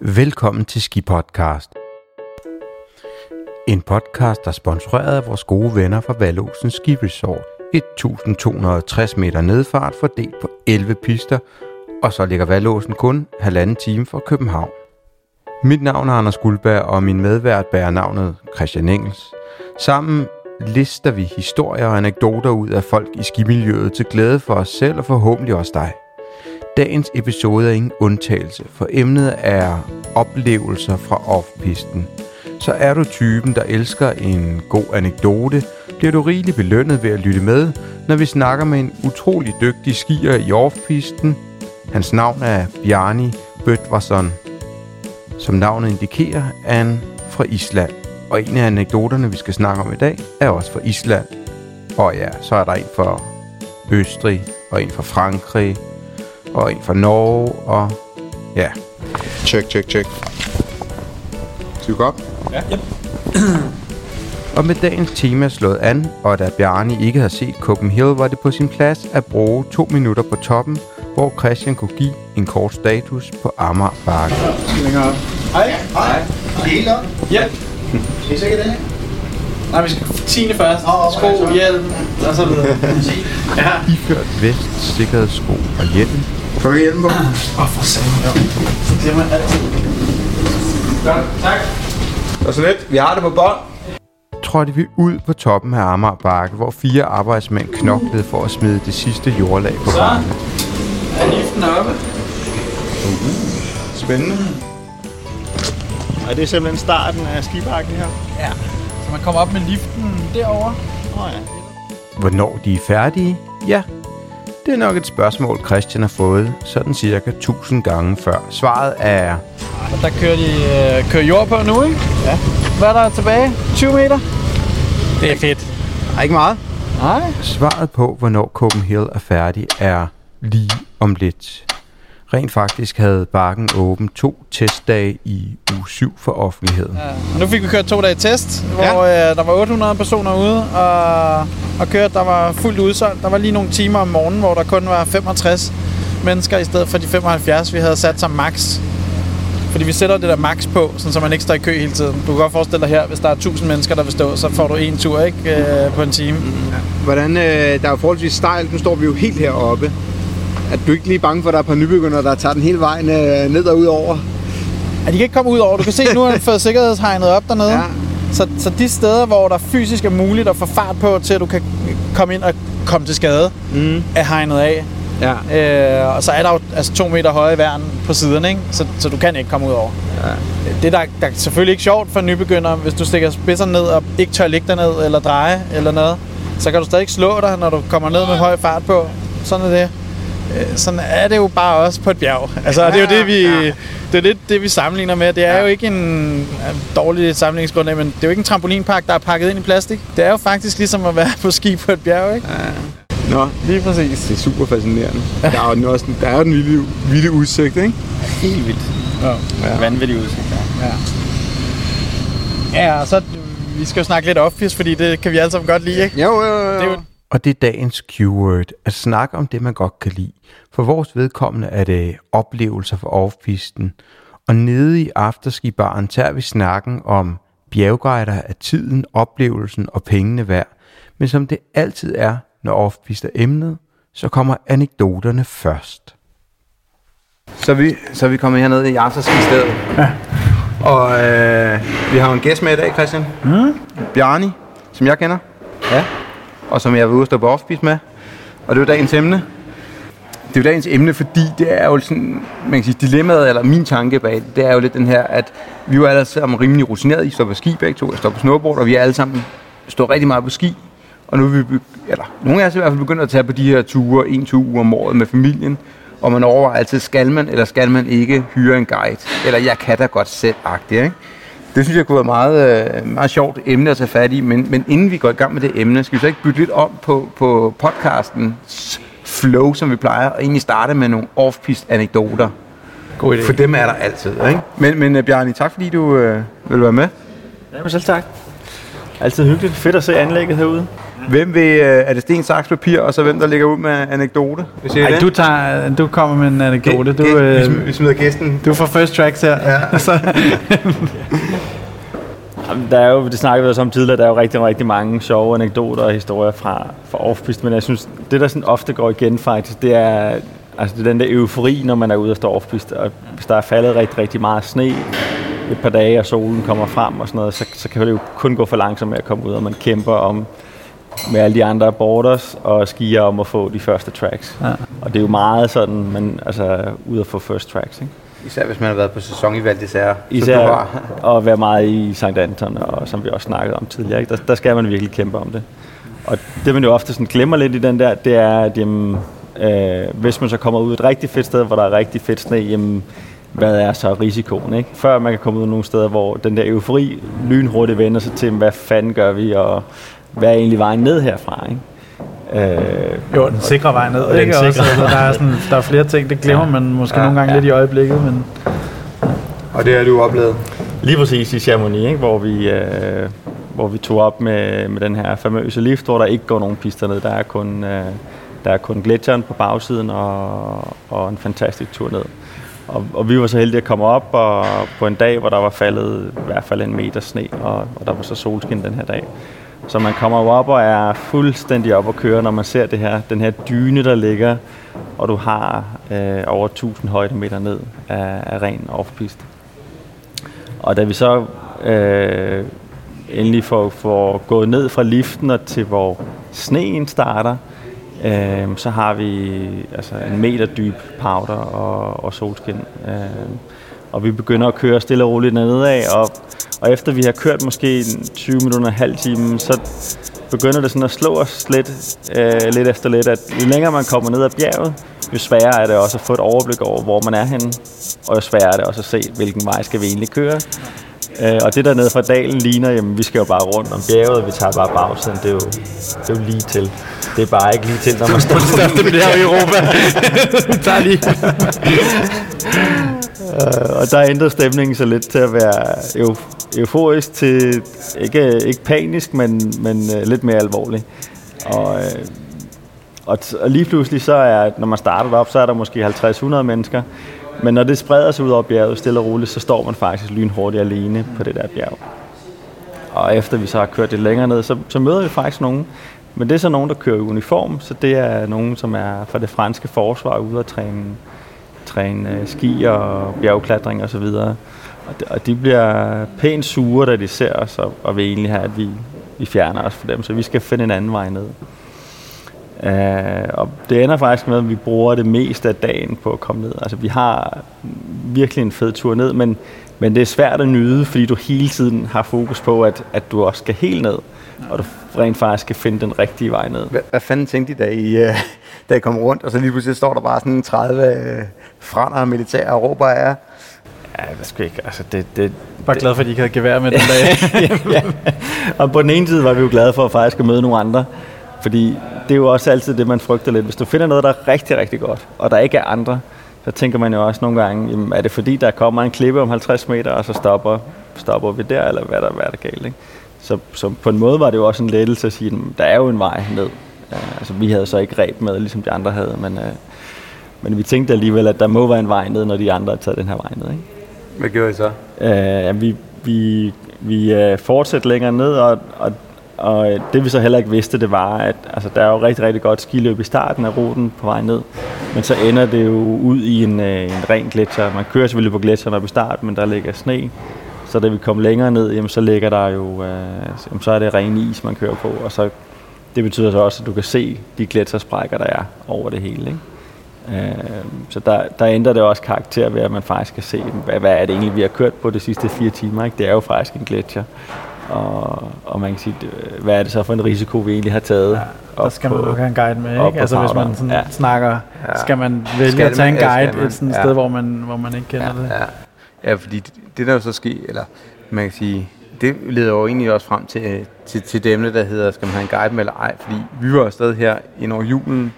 Velkommen til Ski Podcast. En podcast, der er sponsoreret af vores gode venner fra Valåsen Ski Resort. 1260 meter nedfart fordelt på 11 pister, og så ligger Valåsen kun halvanden time fra København. Mit navn er Anders Guldberg, og min medvært bærer navnet Christian Engels. Sammen lister vi historier og anekdoter ud af folk i skimiljøet til glæde for os selv og forhåbentlig også dig. Dagens episode er ingen undtagelse, for emnet er oplevelser fra offpisten. Så er du typen, der elsker en god anekdote, bliver du rigeligt belønnet ved at lytte med, når vi snakker med en utrolig dygtig skier i offpisten. Hans navn er Bjarni Bøtvarsson. Som navnet indikerer, er han fra Island. Og en af anekdoterne, vi skal snakke om i dag, er også fra Island. Og ja, så er der en fra Østrig, og en fra Frankrig, og en fra Norge, og ja. Check, check, check. Skal vi gå op? Ja, yep. Og med dagens tema slået an, og da Bjarni ikke har set Copenhagen, var det på sin plads at bruge to minutter på toppen, hvor Christian kunne give en kort status på Amager Bakke. Længere op. Hej. Hej. Helt op. Ja. Skal I sikkert det? Nej, vi skal tiende først. Åh, Sko, hjelm, og så videre. ja. Iført vest, sikkerhedssko og hjelm, Får vi hjælpen på? Åh, oh, for satan. Jo. Det glemmer jeg altid. Godt, tak. Og så lidt. Vi har det på bånd. trådte vi ud på toppen af Amager Bakke, hvor fire arbejdsmænd knoklede for at smide det sidste jordlag på Så. bakken. Er liften oppe? Spændende. Og det er simpelthen starten af skibakken her. Ja. Så man kommer op med liften derovre. Åh oh, ja. Hvornår de er færdige? Ja, det er nok et spørgsmål, Christian har fået sådan cirka 1000 gange før. Svaret er Og der kører de øh, kører jord på nu, ikke? Ja. Hvad er der tilbage? 20 meter? Det er fedt. Ej, ikke meget. Nej. Svaret på, hvornår Copenhagen er færdig, er lige om lidt. Rent faktisk havde bakken åben to testdage i uge 7 for offentligheden. Ja. Og nu fik vi kørt to dage test, hvor ja. øh, der var 800 personer ude og, og kørt. Der var fuldt udsolgt. Der var lige nogle timer om morgenen, hvor der kun var 65 mennesker i stedet for de 75, vi havde sat som max. Fordi vi sætter det der max på, sådan, så man ikke står i kø hele tiden. Du kan godt forestille dig her, hvis der er 1000 mennesker, der vil stå, så får du en tur ikke, øh, på en time. Hvordan, øh, der er jo forholdsvis stejlt. Nu står vi jo helt heroppe. Er du ikke lige bange for, at der er et par nybegyndere, der tager den hele vejen øh, ned og ud over? Ja, de kan ikke komme ud over. Du kan se, nu har han fået sikkerhedshegnet op dernede. Ja. Så, så de steder, hvor der fysisk er muligt at få fart på, til at du kan komme ind og komme til skade, Mm. er hegnet af. Ja. Øh, og så er der jo altså, to meter høje værn på siden, ikke? Så, så du kan ikke komme ud over. Ja. Det der, der er selvfølgelig ikke sjovt for nybegyndere, hvis du stikker spidser ned og ikke tør ligge derned eller dreje eller noget. Så kan du stadig slå dig, når du kommer ned med høj fart på. Sådan er det. Øh, Sådan er det jo bare også på et bjerg. Altså, ja, det er jo det, vi, ja. det er lidt det, vi sammenligner med. Det er Ja. jo ikke en, en dårlig sammenligningsgrundlag, men det er jo ikke en trampolinpark, der er pakket ind i plastik. Det er jo faktisk ligesom at være på ski på et bjerg, ikke? Nå, Lige præcis. det er super fascinerende. Der er jo også, der er jo den vilde, vilde udsigt, ikke? Helt vildt. Ja. Ja. Vanvittig udsigt. Ja. Ja, og så vi skal jo snakke lidt off fordi det kan vi alle sammen godt lide, ikke? Jo, jo, jo. Det er jo, Og det er dagens keyword, at snakke om det, man godt kan lide. For vores vedkommende er det oplevelser for offpisten. Og nede i afterskibaren tager vi snakken om bjergguider af tiden, oplevelsen og pengene værd. Men som det altid er, når offpist er emnet, så kommer anekdoterne først. Så er vi, så er vi kommet herned i afterskistedet. Ja. Og øh, vi har en gæst med i dag, Christian. Mm. Bjarni, som jeg kender. Ja. Og som jeg vil ude at stå på offbeat med. Og det er jo dagens emne. Det er jo dagens emne, fordi det er jo sådan, man kan sige, dilemmaet, eller min tanke bag det, det er jo lidt den her, at vi er jo alle sammen rimelig rutineret. I står på ski begge to, jeg står på snowboard, og vi er alle sammen står rigtig meget på ski. Og nu er vi, eller nogle af os i hvert fald begyndt at tage på de her ture, en to uger om året med familien. Og man overvejer altid, skal man eller skal man ikke hyre en guide? Eller jeg kan da godt selv, agtigt, ikke? Det synes jeg kunne være meget, øh, meget sjovt emne at tage fat i, men, men inden vi går i gang med det emne, skal vi så ikke bytte lidt om på, på podcastens flow, som vi plejer, og egentlig starte med nogle off-pist anekdoter. God idé. For dem er der altid, ikke? Men, men uh, Bjarni, tak fordi du uh, vil være med. Ja, selv tak. Altid hyggeligt. Fedt at se anlægget herude. Hvem vil, øh, er det sten, saks, papir, og så hvem der ligger ud med anekdote? Hvis Ej, det? du, tager, du kommer med en anekdote. Du, Gæ- gæ- vi, øh, vi smider gæsten. du får first tracks her. Ja. så, Der er jo, det snakkede vi også om tidligere, der er jo rigtig, rigtig mange sjove anekdoter og historier fra, fra off-piste, men jeg synes, det der sådan ofte går igen faktisk, det er, altså, det er den der eufori, når man er ude og står off-piste, og hvis der er faldet rigtig, rigtig meget sne et par dage, og solen kommer frem og sådan noget, så, så kan det jo kun gå for langsomt med at komme ud, og man kæmper om med alle de andre boarders og skier om at få de første tracks. Ja. Og det er jo meget sådan, man altså ud at få first tracks, ikke? Især hvis man har været på sæson i Val d'Isère. Især at være meget i St. Anton, og som vi også snakkede om tidligere. Ikke? Der, der skal man virkelig kæmpe om det. Og det man jo ofte sådan glemmer lidt i den der, det er, at jamen, øh, hvis man så kommer ud et rigtig fedt sted, hvor der er rigtig fedt sne, jamen, hvad er så risikoen? Ikke? Før man kan komme ud nogle steder, hvor den der eufori lynhurtigt vender sig til, hvad fanden gør vi, og hvad er egentlig vejen ned herfra? Ikke? Øh, jo, den sikre vej ned. den Ikke? sikre Også, altså, der, er sådan, der er flere ting, det glemmer man måske Ja, nogle gange ja. lidt i øjeblikket. Men Og det har du oplevet. Lige præcis i Chamonix, ikke? Hvor, vi, øh, hvor vi tog op med, med den her famøse lift, hvor der ikke går nogen pister ned. Der er kun, øh, der er kun gletsjeren på bagsiden og, og en fantastisk tur ned. Og, og vi var så heldige at komme op og, på en dag, hvor der var faldet i hvert fald en meter sne, og, og der var så solskin den her dag. Så man kommer jo op og er fuldstændig op og køre, når man ser det her, den her dyne, der ligger, og du har øh, over 1000 højdemeter ned af, af ren off-piste. Og da vi så øh, endelig får, får gået ned fra liften og til hvor sneen starter, øh, så har vi altså en meter dyb powder og, og solskin. Øh, og vi begynder at køre stille og roligt nedad, og, og efter vi har kørt måske en 20 minutter, en halv time, så begynder det sådan at slå os lidt, øh, lidt efter lidt, at jo længere man kommer ned ad bjerget, jo sværere er det også at få et overblik over, hvor man er henne, og jo sværere er det også at se, hvilken vej skal vi egentlig køre. Øh, og det der nede fra dalen ligner, jamen vi skal jo bare rundt om bjerget, og vi tager bare bagsiden, det er jo, det er jo lige til. Det er bare ikke lige til, når man står på det bjerg i Europa. Vi tager lige. Øh, og der ændrede stemningen så lidt til at være euf- euforisk til, ikke, ikke panisk, men, men uh, lidt mere alvorlig. Og, øh, og, t- og lige pludselig så er, når man starter op, så er der måske 50-100 mennesker. Men når det spreder sig ud over bjerget stille og roligt, så står man faktisk lynhurtigt alene på det der bjerg. Og efter vi så har kørt lidt længere ned, så, så møder vi faktisk nogen. Men det er så nogen, der kører i uniform, så det er nogen, som er fra det franske forsvar ude at træne træne øh, ski og bjergklatring og så videre. Og de, og de bliver pænt sure, da de ser os, og, og vil egentlig have, at vi, vi fjerner os fra dem, så vi skal finde en anden vej ned. Uh, og det ender faktisk med, at vi bruger det meste af dagen på at komme ned. Altså vi har virkelig en fed tur ned, men, men det er svært at nyde, fordi du hele tiden har fokus på, at, at du også skal helt ned, og du rent faktisk skal finde den rigtige vej ned. Hvad, hvad fanden tænkte I, da I, øh, da I kom rundt, og så lige pludselig står der bare sådan en 30 øh, frander militær og råber af jer? Ja, jeg ved sgu ikke. Altså, det, det, Bare glad for, at de ikke havde gevær med den dag. ja. Og på den ene side var vi jo glade for at faktisk at møde nogle andre. Fordi det er jo også altid det, man frygter lidt. Hvis du finder noget, der er rigtig, rigtig godt, og der ikke er andre, så tænker man jo også nogle gange, jamen, er det fordi, der kommer en klippe om 50 meter, og så stopper, stopper vi der, eller hvad der, hvad er der galt, ikke? Så, så på en måde var det jo også en lettelse at sige, at der er jo en vej ned. Ja, altså, vi havde så ikke ræb med, ligesom de andre havde, men, øh, men vi tænkte alligevel, at der må være en vej ned, når de andre har taget den her vej ned. Ikke? Hvad gjorde I så? Ja, vi vi, vi øh, fortsatte længere ned, og, og, og det vi så heller ikke vidste, det var, at altså, der er jo rigtig, rigtig godt skiløb i starten af ruten på vej ned, men så ender det jo ud i en, en ren gletsjer. Man kører selvfølgelig på gletsjeren op i starten, men der ligger sne, så da vi kom længere ned, jamen, så ligger der jo, øh, jamen, så er det ren is, man kører på, og så det betyder så også, at du kan se de gletsjersprækker, der er over det hele. Ikke? Øh, så der, der ændrer det også karakter ved, at man faktisk kan se, hvad, hvad er det egentlig, vi har kørt på de sidste fire timer. Ikke? Det er jo faktisk en gletsjer. Og, og man kan sige, det, hvad er det så for en risiko, vi egentlig har taget? Ja, der skal man på- nok have en guide med, ikke? Altså hvis man sådan Ja. snakker, Ja. skal man vælge Skal at tage en man? Ja, guide man. et sådan Ja. sted, hvor man, hvor man ikke kender det. Ja, ja fordi det, det der jo så sker, eller man kan sige, det leder jo egentlig også frem til, til, til det emne, der hedder, skal man have en guide med eller ej, fordi vi var afsted her ind over julen,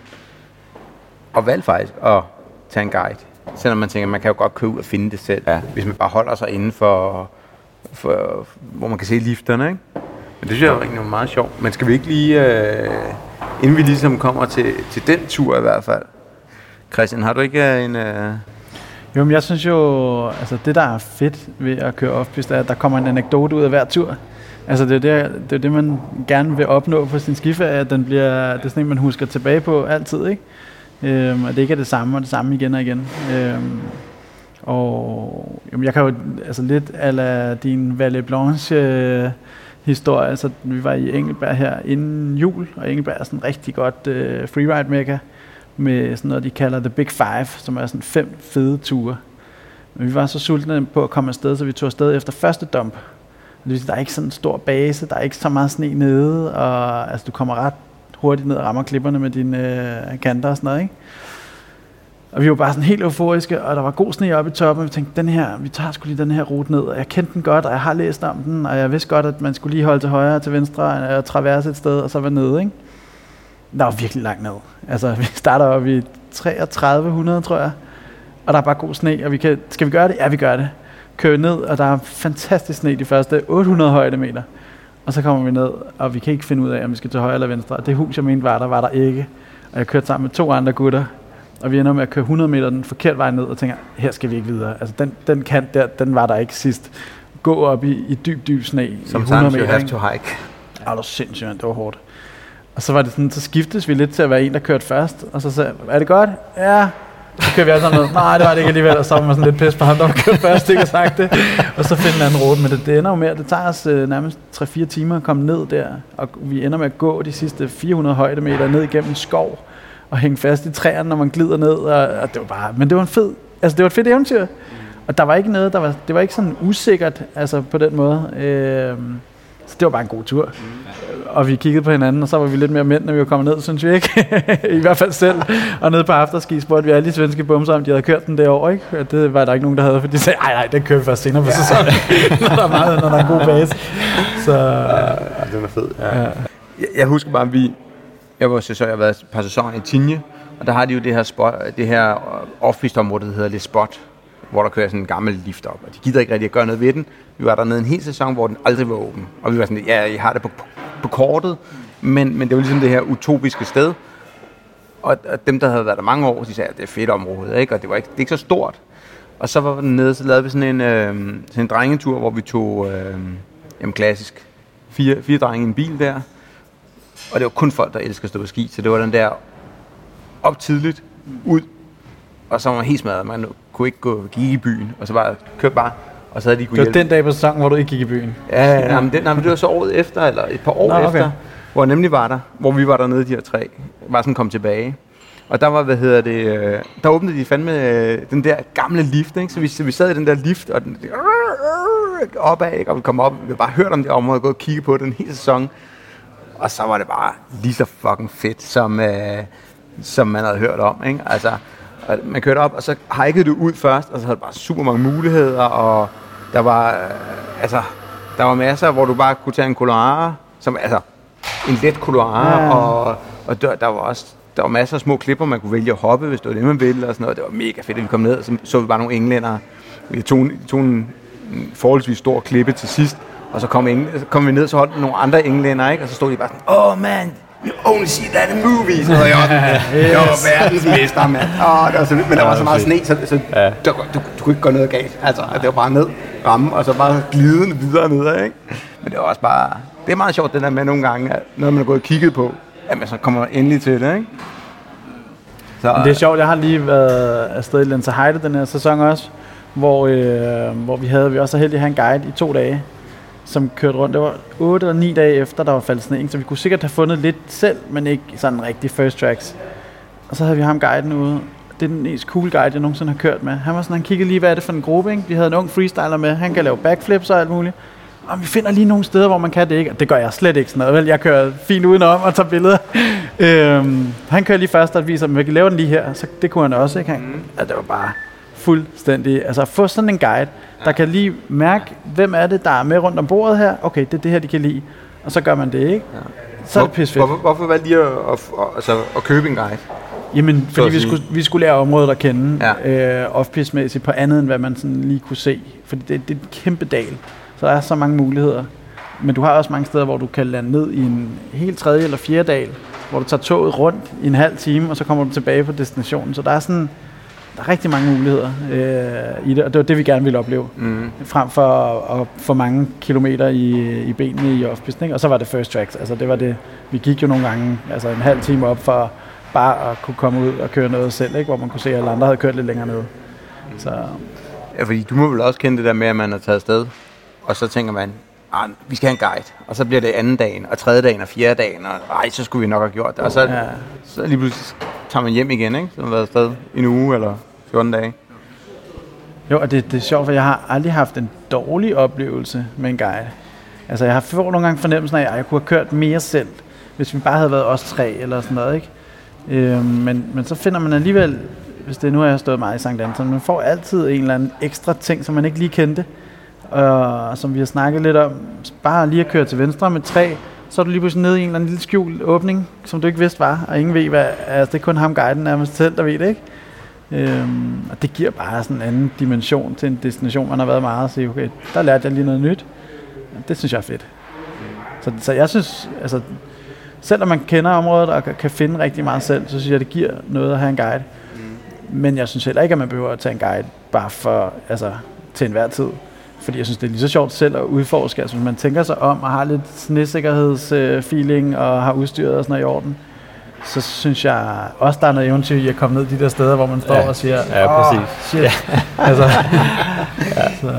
og valgte faktisk at tage en guide. Selvom man tænker, man kan jo godt købe ud og finde det selv, Ja. hvis man bare holder sig inden for, for hvor man kan se lifterne, ikke? Men det synes jeg jo egentlig meget sjovt. Men skal vi ikke lige, øh, inden vi ligesom kommer til, til den tur i hvert fald. Christian, har du ikke øh, en... Øh, jo, men jeg synes jo, altså det der er fedt ved at køre off er, at der kommer en anekdote ud af hver tur. Altså det er det, det, er det man gerne vil opnå på sin skiferie, at den bliver, det er sådan en, man husker tilbage på altid, ikke? Øhm, og det ikke er det samme og det samme igen og igen. Øhm, og jamen, jeg kan jo altså lidt ala din Valle Blanche øh, historie, altså vi var i Engelberg her inden jul, og Engelberg er sådan rigtig godt øh, freeride mekka med sådan noget, de kalder The Big Five, som er sådan fem fede ture. Men vi var så sultne på at komme afsted, så vi tog afsted efter første dump. Der er ikke sådan en stor base, der er ikke så meget sne nede, og altså, du kommer ret hurtigt ned og rammer klipperne med dine øh, kanter og sådan noget, ikke? Og vi var bare sådan helt euforiske, og der var god sne oppe i toppen, og vi tænkte, den her, vi tager skulle lige den her rute ned, og jeg kendte den godt, og jeg har læst om den, og jeg vidste godt, at man skulle lige holde til højre og til venstre, og traverse et sted, og så være nede, ikke? Der var virkelig langt ned. Altså, vi starter op i 3300, tror jeg, og der er bare god sne, og vi kan, skal vi gøre det? Ja, vi gør det. Kører ned, og der er fantastisk sne de første 800 højdemeter. Og så kommer vi ned, og vi kan ikke finde ud af, om vi skal til højre eller venstre. Og det hus, jeg mente var der, var der ikke. Og jeg kørte sammen med to andre gutter, og vi ender med at køre 100 meter den forkerte vej ned, og tænker, her skal vi ikke videre. Altså den, den kant der, den var der ikke sidst. Gå op i, i dyb, dyb sne i 100 Sometimes you meter. have to hike. Ej, det var sindssygt, det var hårdt. Og så var det sådan, så skiftes vi lidt til at være en, der kørte først, og så sagde er det godt? Ja. Så kører vi alle sammen noget. nej, det var det ikke alligevel, og så var man sådan lidt pisse på ham, der var kørt først, ikke har sagt det. Og så finder en anden rute, men det, det ender jo med, at det tager os øh, nærmest 3-4 timer at komme ned der, og vi ender med at gå de sidste 400 højdemeter ned igennem skov, og hænge fast i træerne, når man glider ned, og, og det var bare, men det var en fed, altså det var et fedt eventyr. Og der var ikke noget, der var, det var ikke sådan usikkert, altså på den måde. Øh, så det var bare en god tur. Og vi kiggede på hinanden, og så var vi lidt mere mænd, når vi var kommet ned, synes vi ikke. I hvert fald selv. Og nede på afterski spurgte vi alle de svenske bumser, om de havde kørt den derovre, ikke? Og det var der ikke nogen, der havde, for de sagde, nej, nej, den kører vi først senere på sæsonen, når der er meget, når der er en god base. Så Ja, den er fed. Ja. ja. Jeg, jeg husker bare, at vi... Jeg var så, jeg har været et par sæsoner i Tinje, og der har de jo det her, spot, det her off område, der hedder Le Spot, hvor der kører sådan en gammel lift op, og de gider ikke rigtig at gøre noget ved den. Vi var dernede en hel sæson, hvor den aldrig var åben, og vi var sådan, ja, jeg har det på, på kortet, men, men det var ligesom det her utopiske sted, og, og dem, der havde været der mange år, de sagde, at det er fedt område, ikke? og det var ikke, det er ikke så stort. Og så var vi nede, så lavede vi sådan en, øh, sådan en drengetur, hvor vi tog, øh, jamen klassisk, fire, fire drenge i en bil der, og det var kun folk, der elsker at stå på ski, så det var den der op tidligt, ud, og så var man helt smadret. Man kunne ikke gå gik i byen, og så bare kørte bare, og så havde de kunne Det var hjælpe. den dag på sæsonen, hvor du ikke gik i byen. Ja, ja, men det, nej, men det var så året efter, eller et par år Nå, okay. efter, hvor jeg nemlig var der, hvor vi var dernede, de her tre, var sådan kom tilbage. Og der var, hvad hedder det, øh, der åbnede de fandme øh, den der gamle lift, ikke? Så vi, så vi sad i den der lift, og den opad, ikke? og vi kom op, vi havde bare hørt om det område, og gået og kigget på den hele sæson. Og så var det bare lige så fucking fedt, som, øh, som man havde hørt om, ikke? Altså, og man kørte op, og så hikede du ud først, og så havde du bare super mange muligheder, og der var, øh, altså, der var masser, hvor du bare kunne tage en Colorado, som, altså, en let Colorado, Ja. og, og der, der var også der var masser af små klipper, man kunne vælge at hoppe, hvis det var det, man ville, og sådan noget. Det var mega fedt, at vi kom ned, og så så vi bare nogle englænder. Vi tog, en- tog en en forholdsvis stor klippe til sidst, og så kom, engl- så kom vi ned, så holdt nogle andre englænder, ikke? og så stod de bare sådan, oh man, you only see that in movies. Og jeg var, jeg var verdensmester, mand. Oh, det var så, vildt, men der var så meget sne, så, så Ja. der, du, du, kunne ikke gøre noget galt. Altså, det var bare ned, ramme, og så bare glide videre ned, ikke? Men det var også bare, det er meget sjovt, det der med nogle gange, at når man er gået og kigget på, jamen så kommer man endelig til det, ikke? Så, Men det er sjovt, jeg har lige været afsted i Lense Heide den her sæson også, hvor, øh, hvor vi havde, vi også så heldige at have en guide i to dage, som kørte rundt. Det var 8 eller 9 dage efter, der var faldet sne, ikke? så vi kunne sikkert have fundet lidt selv, men ikke sådan rigtig first tracks. Og så havde vi ham guiden ude. Det er den mest cool guide, jeg nogensinde har kørt med. Han var sådan, han kiggede lige, hvad er det for en gruppe, ikke? Vi havde en ung freestyler med, han kan lave backflips og alt muligt. Og vi finder lige nogle steder, hvor man kan det ikke. Og det gør jeg slet ikke sådan noget. Vel, jeg kører fint udenom og tager billeder. øhm, han kører lige først og viser at vi kan lave den lige her. Så det kunne han også, ikke? Han, mm. altså, det var bare fuldstændig... Altså at få sådan en guide, der kan lige mærke, hvem er det, der er med rundt om bordet her. Okay, det er det her, de kan lide. Og så gør man det, ikke? Så er det pisse fedt. Hvorfor, hvorfor valgte I at, at, altså, at købe en guide? Jamen, fordi vi skulle, vi skulle lære området at kende, Ja. ja. øh, off-piste-mæssigt, på andet end hvad man sådan lige kunne se. Fordi det, det er et kæmpe dal, så der er så mange muligheder. men du har også mange steder, hvor du kan lande ned i en helt tredje eller fjerde dal, hvor du tager toget rundt i en halv time, og så kommer du tilbage på destinationen. Så der er sådan, der er rigtig mange muligheder øh, i det, og det var det, vi gerne ville opleve. Mm. Frem for at, få mange kilometer i, i benene i off ikke? Og så var det first tracks. Altså det var det, vi gik jo nogle gange altså en halv time op for bare at kunne komme ud og køre noget selv, ikke? hvor man kunne se, at alle andre havde kørt lidt længere ned. Så. Ja, fordi du må vel også kende det der med, at man er taget afsted, og så tænker man, ah, vi skal have en guide. Og så bliver det anden dagen, og tredje dagen, og fjerde dagen, og ej, så skulle vi nok have gjort det. Og så, ja. så lige pludselig tager man hjem igen, ikke? Så har været afsted en uge eller 14 dage. Jo, og det, det er sjovt, for jeg har aldrig haft en dårlig oplevelse med en guide. Altså, jeg har fået nogle gange fornemmelsen af, at jeg kunne have kørt mere selv, hvis vi bare havde været os tre eller sådan noget, ikke? Øh, men, men så finder man alligevel, hvis det nu har jeg stået meget i Sankt Anton, man får altid en eller anden ekstra ting, som man ikke lige kendte. Og som vi har snakket lidt om, bare lige at køre til venstre med tre, så er du lige pludselig nede i en eller anden lille skjult åbning, som du ikke vidste var, og ingen ved, hvad, altså det er kun ham guiden nærmest selv, der ved det, ikke? Øhm, og det giver bare sådan en anden dimension til en destination, man har været meget og sige, okay, der lærte jeg lige noget nyt. Det synes jeg er fedt. Så, så jeg synes, altså, selvom man kender området og kan finde rigtig meget selv, så synes jeg, det giver noget at have en guide. Men jeg synes heller ikke, at man behøver at tage en guide bare for, altså, til enhver tid. Fordi jeg synes, det er lige så sjovt selv at udforske. Altså, hvis man tænker sig om og har lidt snesikkerhedsfeeling og har udstyret og sådan noget i orden, så synes jeg også, der er noget eventyr i at komme ned de der steder, hvor man står ja. og siger, ja, præcis. shit. Ja. altså, ja. Så.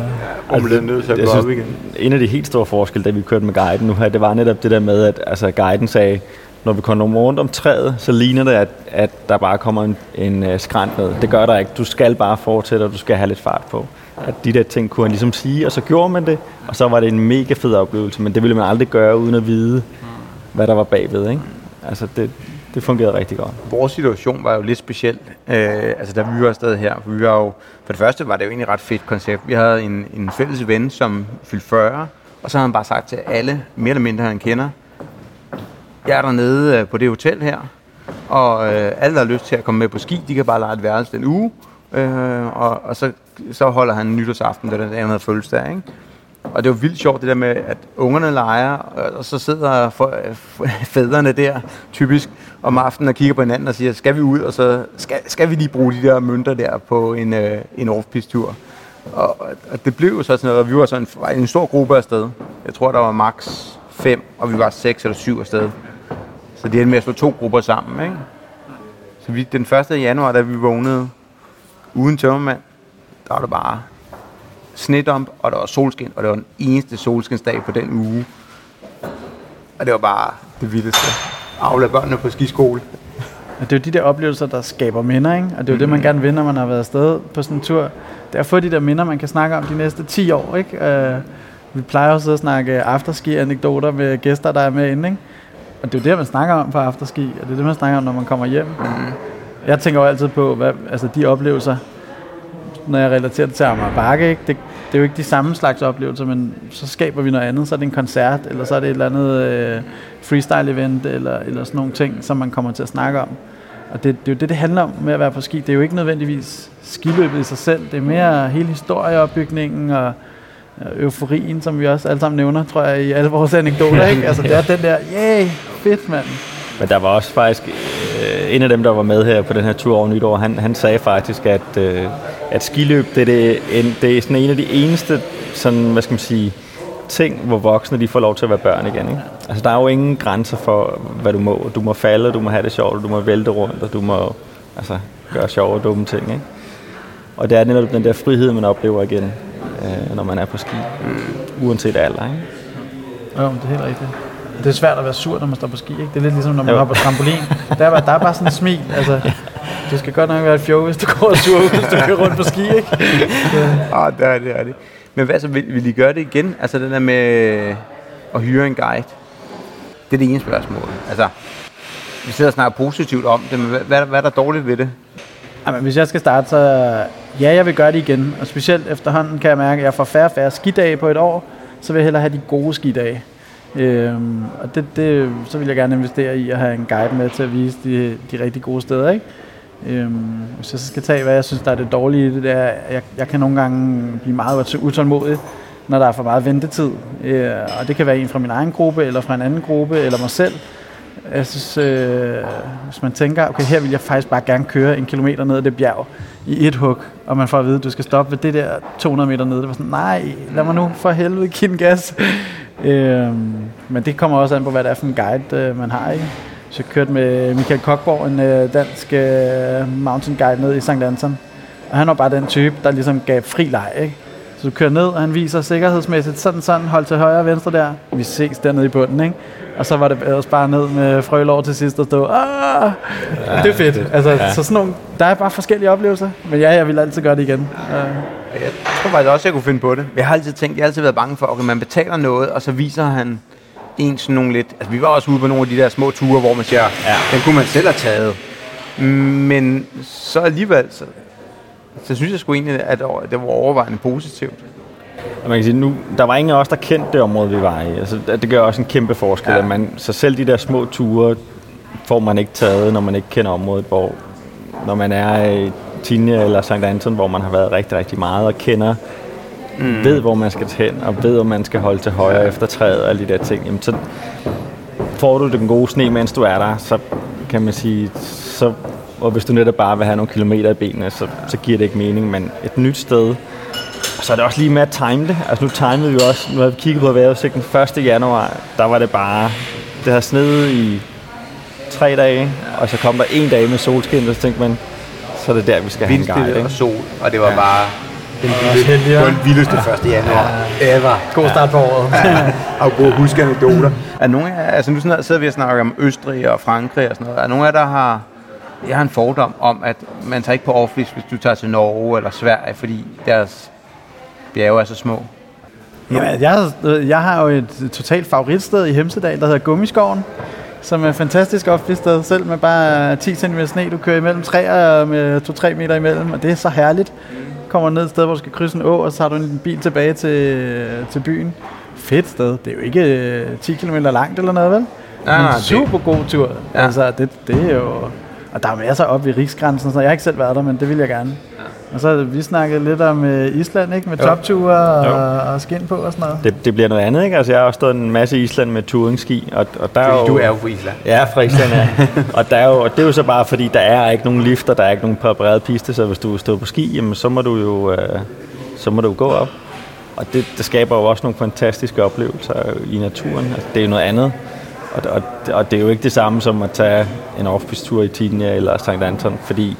Og man nødt til at gå op igen. En af de helt store forskelle, da vi kørte med guiden nu her, det var netop det der med, at altså, guiden sagde, når vi kommer rundt om træet, så ligner det, at, at der bare kommer en, en uh, skrant ned. Det gør der ikke. Du skal bare fortsætte, og du skal have lidt fart på. At de der ting kunne han ligesom sige, og så gjorde man det, og så var det en mega fed oplevelse, men det ville man aldrig gøre, uden at vide, hvad der var bagved. Ikke? Altså det, det fungerede rigtig godt. Vores situation var jo lidt speciel, øh, altså da vi var afsted her. For, vi var jo, for det første var det jo egentlig et ret fedt koncept. Vi havde en, en fælles ven, som fyldte 40, og så havde han bare sagt til alle, mere eller mindre han kender, jeg er dernede øh, på det hotel her, og øh, alle, der har lyst til at komme med på ski, de kan bare lege et værelse den uge, øh, og, og så, så holder han nytårsaften, da den anden havde fødselsdag, ikke? Og det var vildt sjovt det der med, at ungerne leger, og så sidder for, fædrene der typisk om aftenen og kigger på hinanden og siger, skal vi ud, og så skal, skal vi lige bruge de der mønter der på en, øh, en off tur og, og det blev jo så sådan noget, og vi var sådan en, en stor gruppe afsted. Jeg tror, der var max 5, og vi var 6 eller 7 afsted. Så det endte med at slå to grupper sammen, ikke? Så vi, den 1. januar, da vi vågnede uden tømmermand, der var det bare snedump, og der var solskin, og det var den eneste solskinsdag på den uge. Og det var bare det vildeste. Afle børnene på skiskole. Og det er jo de der oplevelser, der skaber minder, ikke? Og det er jo mm. det, man mhm. gerne vil, når man har været afsted på sådan en tur. Det er at få de der minder, man kan snakke om de næste 10 år, ikke? Uh, vi plejer også at snakke afterski-anekdoter med gæster, der er med inde, ikke? Og det er jo det, man snakker om på afterski, og det er det, man snakker om, når man kommer hjem. Mm. Jeg tænker jo altid på, hvad, altså de oplevelser, når jeg relaterer det til Amager Bakke, ikke? Det, det er jo ikke de samme slags oplevelser, men så skaber vi noget andet. Så er det en koncert, eller så er det et eller andet øh, freestyle-event, eller, eller sådan nogle ting, som man kommer til at snakke om. Og det, det er jo det, det handler om med at være på ski. Det er jo ikke nødvendigvis skiløbet i sig selv. Det er mere hele historieopbygningen og euforien, som vi også alle sammen nævner, tror jeg, i alle vores anekdoter. Ikke? Altså, det er den der, yay, fedt mand. Men der var også faktisk øh, en af dem, der var med her på den her tur over nytår, han, han sagde faktisk, at, øh, at skiløb, det er, det, en, det er sådan en af de eneste sådan, hvad skal man sige, ting, hvor voksne de får lov til at være børn igen. Ikke? Altså, der er jo ingen grænser for, hvad du må. Du må falde, du må have det sjovt, du må vælte rundt, og du må altså, gøre sjove og dumme ting. Ikke? Og det er netop den der frihed, man oplever igen, øh, når man er på ski. Uanset alder. Ikke? Ja, det er helt rigtigt. Det er svært at være sur, når man står på ski. Ikke? Det er lidt ligesom, når man hopper på trampolin. Der er, der er bare sådan en smil. Altså, det skal godt nok være et fjol, hvis du går sur, hvis du kører rundt på ski. Ikke? Ja, ah, det er det, er det. Men hvad så, vil, vil I gøre det igen? Altså det der med at hyre en guide? Det er det ene spørgsmål. Altså, vi sidder og snakker positivt om det, men hvad, hvad er der dårligt ved det? Jamen, hvis jeg skal starte, så ja, jeg vil gøre det igen. Og specielt efterhånden kan jeg mærke, at jeg får færre og færre skidage på et år, så vil jeg hellere have de gode skidage. Øhm, og det, det, så vil jeg gerne investere i at have en guide med til at vise de, de rigtig gode steder. Ikke? Øhm, hvis jeg så skal tage, hvad jeg synes, der er det dårlige det det, der, jeg, jeg kan nogle gange blive meget utålmodig, når der er for meget ventetid. Øh, og det kan være en fra min egen gruppe, eller fra en anden gruppe, eller mig selv. Jeg synes, øh, hvis man tænker, okay, her vil jeg faktisk bare gerne køre en kilometer ned ad det bjerg i et hug, og man får at vide, at du skal stoppe ved det der 200 meter ned. Det var sådan, nej, lad mig nu for helvede give en gas. øh, men det kommer også an på, hvad det er for en guide, øh, man har. Ikke? Så jeg kørte med Michael Kokborg, en øh, dansk øh, mountain guide ned i St. Anton. Og han var bare den type, der ligesom gav fri leg. Ikke? Så du kører ned, og han viser sikkerhedsmæssigt sådan sådan, hold til højre og venstre der. Vi ses dernede i bunden, ikke? Og så var det også bare ned med frølår til sidst og stå, ah! Ja, det er fedt. Det, altså, ja. så sådan nogle, der er bare forskellige oplevelser. Men ja, jeg vil altid gøre det igen. Uh. Jeg tror faktisk også, jeg kunne finde på det. Jeg har altid tænkt, jeg har altid været bange for, okay, man betaler noget, og så viser han en sådan nogle lidt... Altså, vi var også ude på nogle af de der små ture, hvor man siger, ja. den kunne man selv have taget. Men så alligevel, så, så synes jeg sgu egentlig, at det var overvejende positivt. Man kan sige, nu, der var ingen af os, der kendte det område, vi var i. Altså, det gør også en kæmpe forskel. Ja. At man, så selv de der små ture får man ikke taget, når man ikke kender området. Hvor, når man er i Tinja eller St. Anton, hvor man har været rigtig, rigtig meget og kender, mm. ved, hvor man skal hen, og ved, om man skal holde til højre efter træet og alle de der ting, jamen, så får du den gode sne, mens du er der, så kan man sige, så, og hvis du netop bare vil have nogle kilometer i benene, så, så giver det ikke mening, men et nyt sted, og så er det også lige med at time det. Altså nu timede vi også, nu har vi kigget på vejrudsigten 1. januar, der var det bare, det har snedet i tre dage, og så kom der en dag med solskin, og så tænkte man, så er det der, vi skal have en guide. og sol, og det var ja. bare den vildeste, ja. den vildeste ja. 1. januar ja. ever. God start på året. ja. Og gode huske anekdoter. Er nogle af, altså nu sidder vi og snakker om Østrig og Frankrig og sådan noget. Er nogle af der har jeg har en fordom om, at man tager ikke på off hvis du tager til Norge eller Sverige, fordi deres bjerge er så små? Ja, jeg, jeg har jo et totalt favoritsted i Hemsedal, der hedder Gummiskoven, som er et fantastisk sted, selv med bare 10 cm sne. Du kører imellem træer med 2-3 meter imellem, og det er så herligt. Kommer ned et sted, hvor du skal krydse en å, og så har du en bil tilbage til, til byen. Fedt sted. Det er jo ikke 10 km langt eller noget, vel? Nej, en super god tur. Ja. Altså, det, det er jo... Og der er masser op i rigsgrænsen, så jeg har ikke selv været der, men det vil jeg gerne. Og så vi snakket lidt om uh, Island, ikke? Med topture og, og skin på og sådan noget. Det, det bliver noget andet, ikke? Altså, jeg har også stået en masse i Island med touringski. Og, og der fordi er jo, du er jo fra Island. Ja, fra Island, ja. og, der er jo, og det er jo så bare, fordi der er ikke nogen lifter, der er ikke nogen præpareret piste, så hvis du står på ski, jamen, så må du jo uh, så må du gå op. Og det, det skaber jo også nogle fantastiske oplevelser i naturen. Altså, det er jo noget andet. Og, og, og det er jo ikke det samme som at tage en off tur i Tidnia eller St. Anton, fordi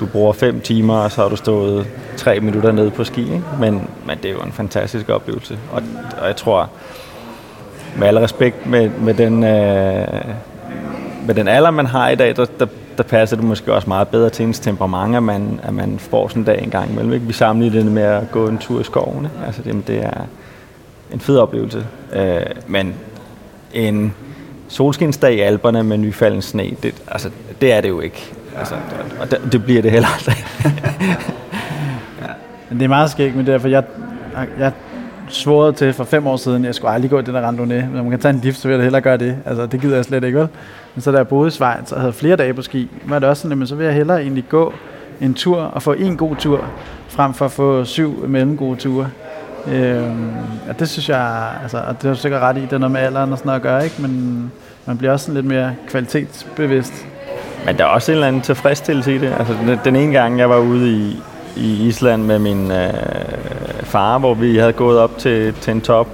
du bruger fem timer, og så har du stået tre minutter nede på ski. Ikke? Men, men det er jo en fantastisk oplevelse. Og, og jeg tror, med al respekt med, med, den, øh, med den alder, man har i dag, der, der, der passer det måske også meget bedre til ens temperament, at man, at man får sådan en dag en gang imellem. Ikke? Vi sammenligner det med at gå en tur i skoven. Ikke? Altså, det, det er en fed oplevelse. Øh, men en solskinsdag i alberne med nyfalden sne, det, altså, det er det jo ikke. Altså, og det, det bliver det heller aldrig. ja. Men det er meget skægt med det, for jeg, jeg svoret til for fem år siden, jeg skulle aldrig gå i den der randonee. Når man kan tage en lift, så vil jeg hellere gøre det. Altså, det gider jeg slet ikke, vel? Men så da jeg boede i Schweiz og havde flere dage på ski, var det også sådan, at så vil jeg hellere egentlig gå en tur og få en god tur, frem for at få syv mellemgode ture. Øhm, og det synes jeg, altså, og det er du sikkert ret i, det er noget med alderen og sådan noget at gøre, ikke? men man bliver også sådan lidt mere kvalitetsbevidst men der er også en eller anden tilfredsstillelse i det. Altså, den, den ene gang, jeg var ude i, i Island med min øh, far, hvor vi havde gået op til, til en top,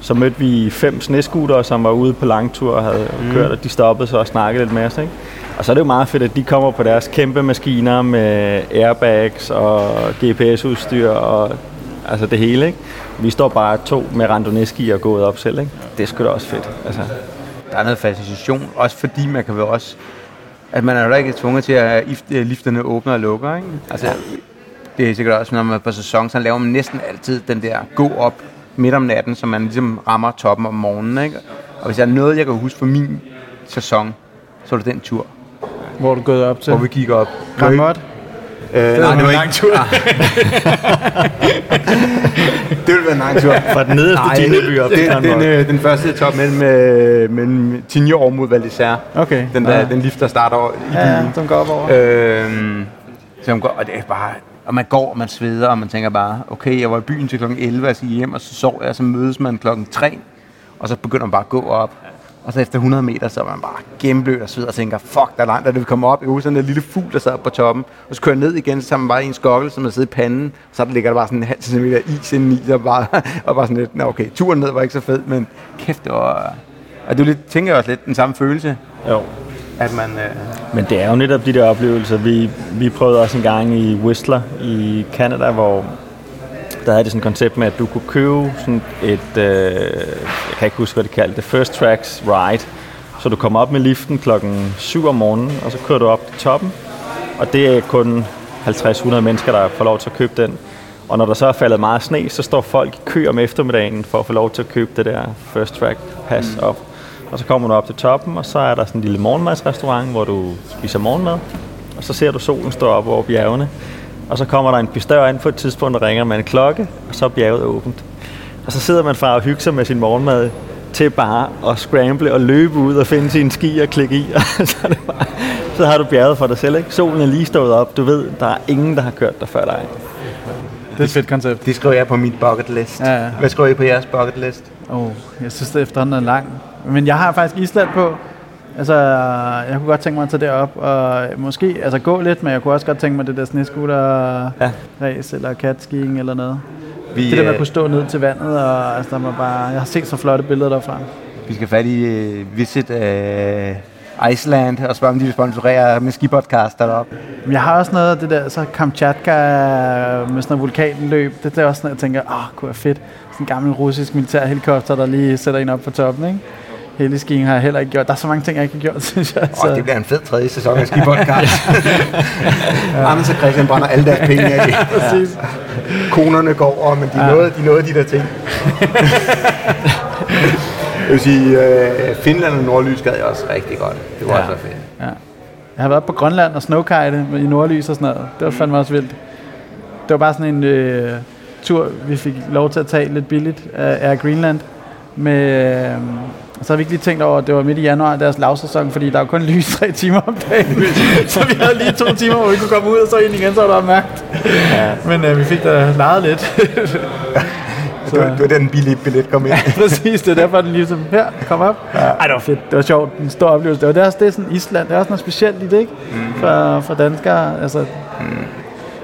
så mødte vi fem sneskutere, som var ude på langtur og havde mm. kørt, og de stoppede så og snakkede lidt med os. Ikke? Og så er det jo meget fedt, at de kommer på deres kæmpe maskiner med airbags og GPS-udstyr og altså det hele. Ikke? Vi står bare to med randonee og gået op selv. Ikke? Det er sgu da også fedt. Altså. Der er noget fascination, også fordi man kan vel også at man er jo ikke tvunget til at lifterne åbner og lukker. Ikke? Altså, det er sikkert også, når man er på sæson, så laver man næsten altid den der gå op midt om natten, så man ligesom rammer toppen om morgenen. Ikke? Og hvis der er noget, jeg kan huske fra min sæson, så er det den tur. Hvor du gået op til? Hvor vi gik op. Gramot? Øh, det nej, det var ikke... Lang tur. det ville være en lang tur. Fra den nederste Tineby op til den, den, øh, den første top mellem, øh, mellem over mod Val Okay. Den, der, ja. den lift, der starter over i ja, byen. Ja, som går op over. Øh, som går, og det er bare og man går, og man sveder, og man tænker bare, okay, jeg var i byen til klokken 11, og jeg skal hjem, og så sov jeg, og så mødes man klokken 3, og så begynder man bare at gå op. Og så efter 100 meter, så er man bare gennemblødt og sveder og tænker, fuck, der er langt, da vi kommer op. Jeg husker sådan en lille fugl, der sad på toppen. Og så kører jeg ned igen, så man bare en skokkel, som er siddet i panden. Så der ligger der bare sådan en halv centimeter is inden i, og bare, og bare sådan lidt, Nå, okay, turen ned var ikke så fed, men kæft, det var... Og er jo lidt, tænker også lidt den samme følelse, Jo. at man... Øh, Men det er jo netop de der oplevelser. Vi, vi prøvede også en gang i Whistler i Canada, hvor der havde det sådan et koncept med, at du kunne købe sådan et, øh, jeg kan ikke huske, hvad det kaldte, det First Tracks Ride. Så du kommer op med liften klokken 7 om morgenen, og så kører du op til toppen. Og det er kun 50-100 mennesker, der får lov til at købe den. Og når der så er faldet meget sne, så står folk i kø om eftermiddagen for at få lov til at købe det der First Track Pass op. Og så kommer du op til toppen, og så er der sådan en lille morgenmadsrestaurant, hvor du spiser morgenmad. Og så ser du solen stå op over bjergene. Og så kommer der en pistør ind på et tidspunkt, der ringer med en klokke, og så er bjerget åbent. Og så sidder man fra at hygge sig med sin morgenmad til bare at scramble og løbe ud og finde sin ski og klikke i. Og så, er det bare, så har du bjerget for dig selv. Ikke? Solen er lige stået op. Du ved, der er ingen, der har kørt der før dig. Det er et fedt koncept. det skriver jeg på mit bucket list. Ja, ja. Hvad skriver I på jeres bucket list? Oh, jeg synes, det efterhånden er lang. Men jeg har faktisk Island på. Altså, jeg kunne godt tænke mig at tage derop og måske altså gå lidt, men jeg kunne også godt tænke mig det der snescooter Ja. eller catskiing eller noget. Vi, Det der med at øh, kunne stå ned til vandet, og altså, der var bare, jeg har set så flotte billeder derfra. Vi skal fat i uh, Visit uh, Iceland og spørge, om de vil sponsorere med skipodcast deroppe. Jeg har også noget af det der, så Kamchatka med sådan noget vulkanløb. Det er også sådan, jeg tænker, åh, oh, kunne være fedt. Sådan en gammel russisk militærhelikopter, der lige sætter en op på toppen, ikke? Heliskiing har jeg heller ikke gjort. Der er så mange ting, jeg ikke har gjort, synes jeg. Åh, det bliver en fed tredje sæson af skipodcast. Anders og Christian brænder alle deres penge af. Præcis. Konerne går over, men de, ja. nåede, de nåede de der ting. jeg vil sige, uh, Finland og Nordlys gad jeg også rigtig godt. Det var Ja. ja. også fedt. Ja. Jeg har været på Grønland og snowkite i nordlys og sådan noget. Det var fandme også vildt. Det var bare sådan en øh, tur, vi fik lov til at tage lidt billigt af Air Greenland. Med, øh, så har vi ikke lige tænkt over, at det var midt i januar, deres lavsæson, fordi der var kun lys tre timer om dagen. så vi havde lige to timer, hvor vi kunne komme ud, og så ind igen, så var der mørkt. Ja. Men øh, vi fik da lejet lidt. Det var, det var den billige billet kom ind. Præcis, det er derfor, den lige sådan, her, kom op. Ja. Ej, det var fedt. Det var sjovt. En stor oplevelse. Det var også, det er sådan Island. Det er også noget specielt i det, ikke? Mm. For, for danskere. Altså. Mm.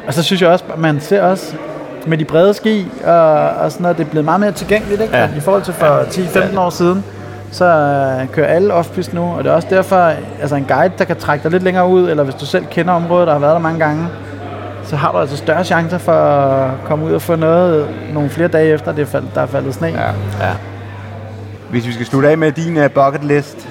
Og så synes jeg også, man ser også med de brede ski og, og sådan noget, det er blevet meget mere tilgængeligt, ikke? Ja. Ja. I forhold til for 10-15 år siden, så øh, kører alle off nu, og det er også derfor, altså en guide, der kan trække dig lidt længere ud, eller hvis du selv kender området og har været der mange gange, så har du altså større chancer for at komme ud og få noget nogle flere dage efter, det er fald, der er faldet sne. Ja. Ja. Hvis vi skal slutte af med din uh, bucket list,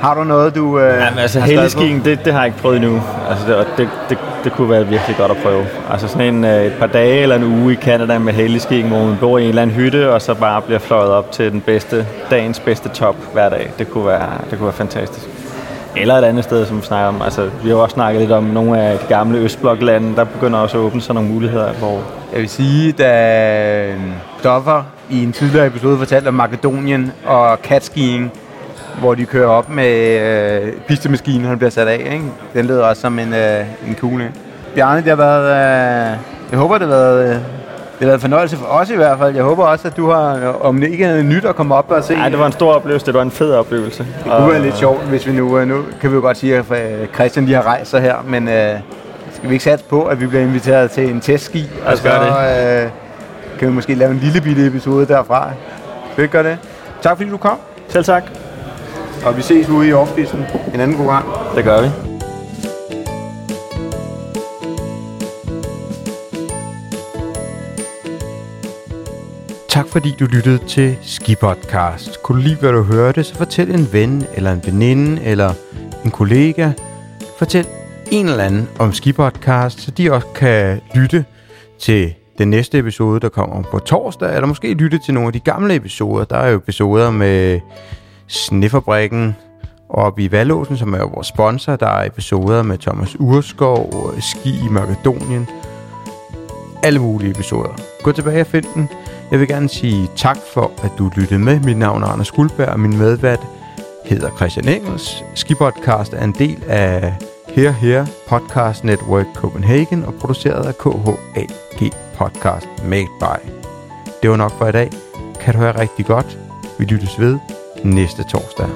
har du noget, du uh, Jamen, altså heliskiing, det, det har jeg ikke prøvet endnu. Altså, det, det, det, det kunne være virkelig godt at prøve. Altså sådan en, øh, et par dage eller en uge i Canada med heliskiing, hvor man bor i en eller anden hytte, og så bare bliver fløjet op til den bedste, dagens bedste top hver dag. Det kunne være, det kunne være fantastisk. Eller et andet sted, som vi snakker om. Altså, vi har også snakket lidt om nogle af de gamle Østbloklande. Der begynder også at åbne sig nogle muligheder, hvor Jeg vil sige, da Stoffer i en tidligere episode fortalte om Makedonien og catskiing, hvor de kører op med øh, pistemaskinen, han bliver sat af. Ikke? Den lyder også som en, øh, en kugle. Bjarne, det har været... Øh, jeg håber, det har været... Øh, det har været en fornøjelse for os i hvert fald. Jeg håber også, at du har, øh, om det ikke er nyt at komme op og se. Ej, det var en stor oplevelse. Det var en fed oplevelse. Det kunne være lidt sjovt, hvis vi nu... øh, Nu kan vi jo godt sige, at øh, Christian lige har rejst sig her, men øh, skal vi ikke satse på, at vi bliver inviteret til en testski? Lad os og så gøre øh, kan vi måske lave en lille bitte episode derfra. Skal vi ikke gøre det? Tak fordi du kom, Selv tak. Og vi ses ude i offisen en anden god gang. Det gør vi. Tak fordi du lyttede til Skipodcast. Kunne du lide, hvad du hørte, så fortæl en ven, eller en veninde, eller en kollega. Fortæl en eller anden om Skipodcast, så de også kan lytte til den næste episode, der kommer på torsdag, eller måske lytte til nogle af de gamle episoder. Der er jo episoder med Snefabrikken oppe i Valåsen, som er vores sponsor. Der er episoder med Thomas Urskov, øh, Ski i Makedonien, alle mulige episoder. Gå tilbage og find den. Jeg vil gerne sige tak for, at du lyttede med. Mit navn er Anders Guldberg, og min medvært hedder Christian Engels. Skipodcast er en del af Her Her Podcast Network Copenhagen og produceret af KHAG Podcast Made by. Det var nok for i dag. Kan du høre rigtig godt. Vi lyttes ved næste torsdag.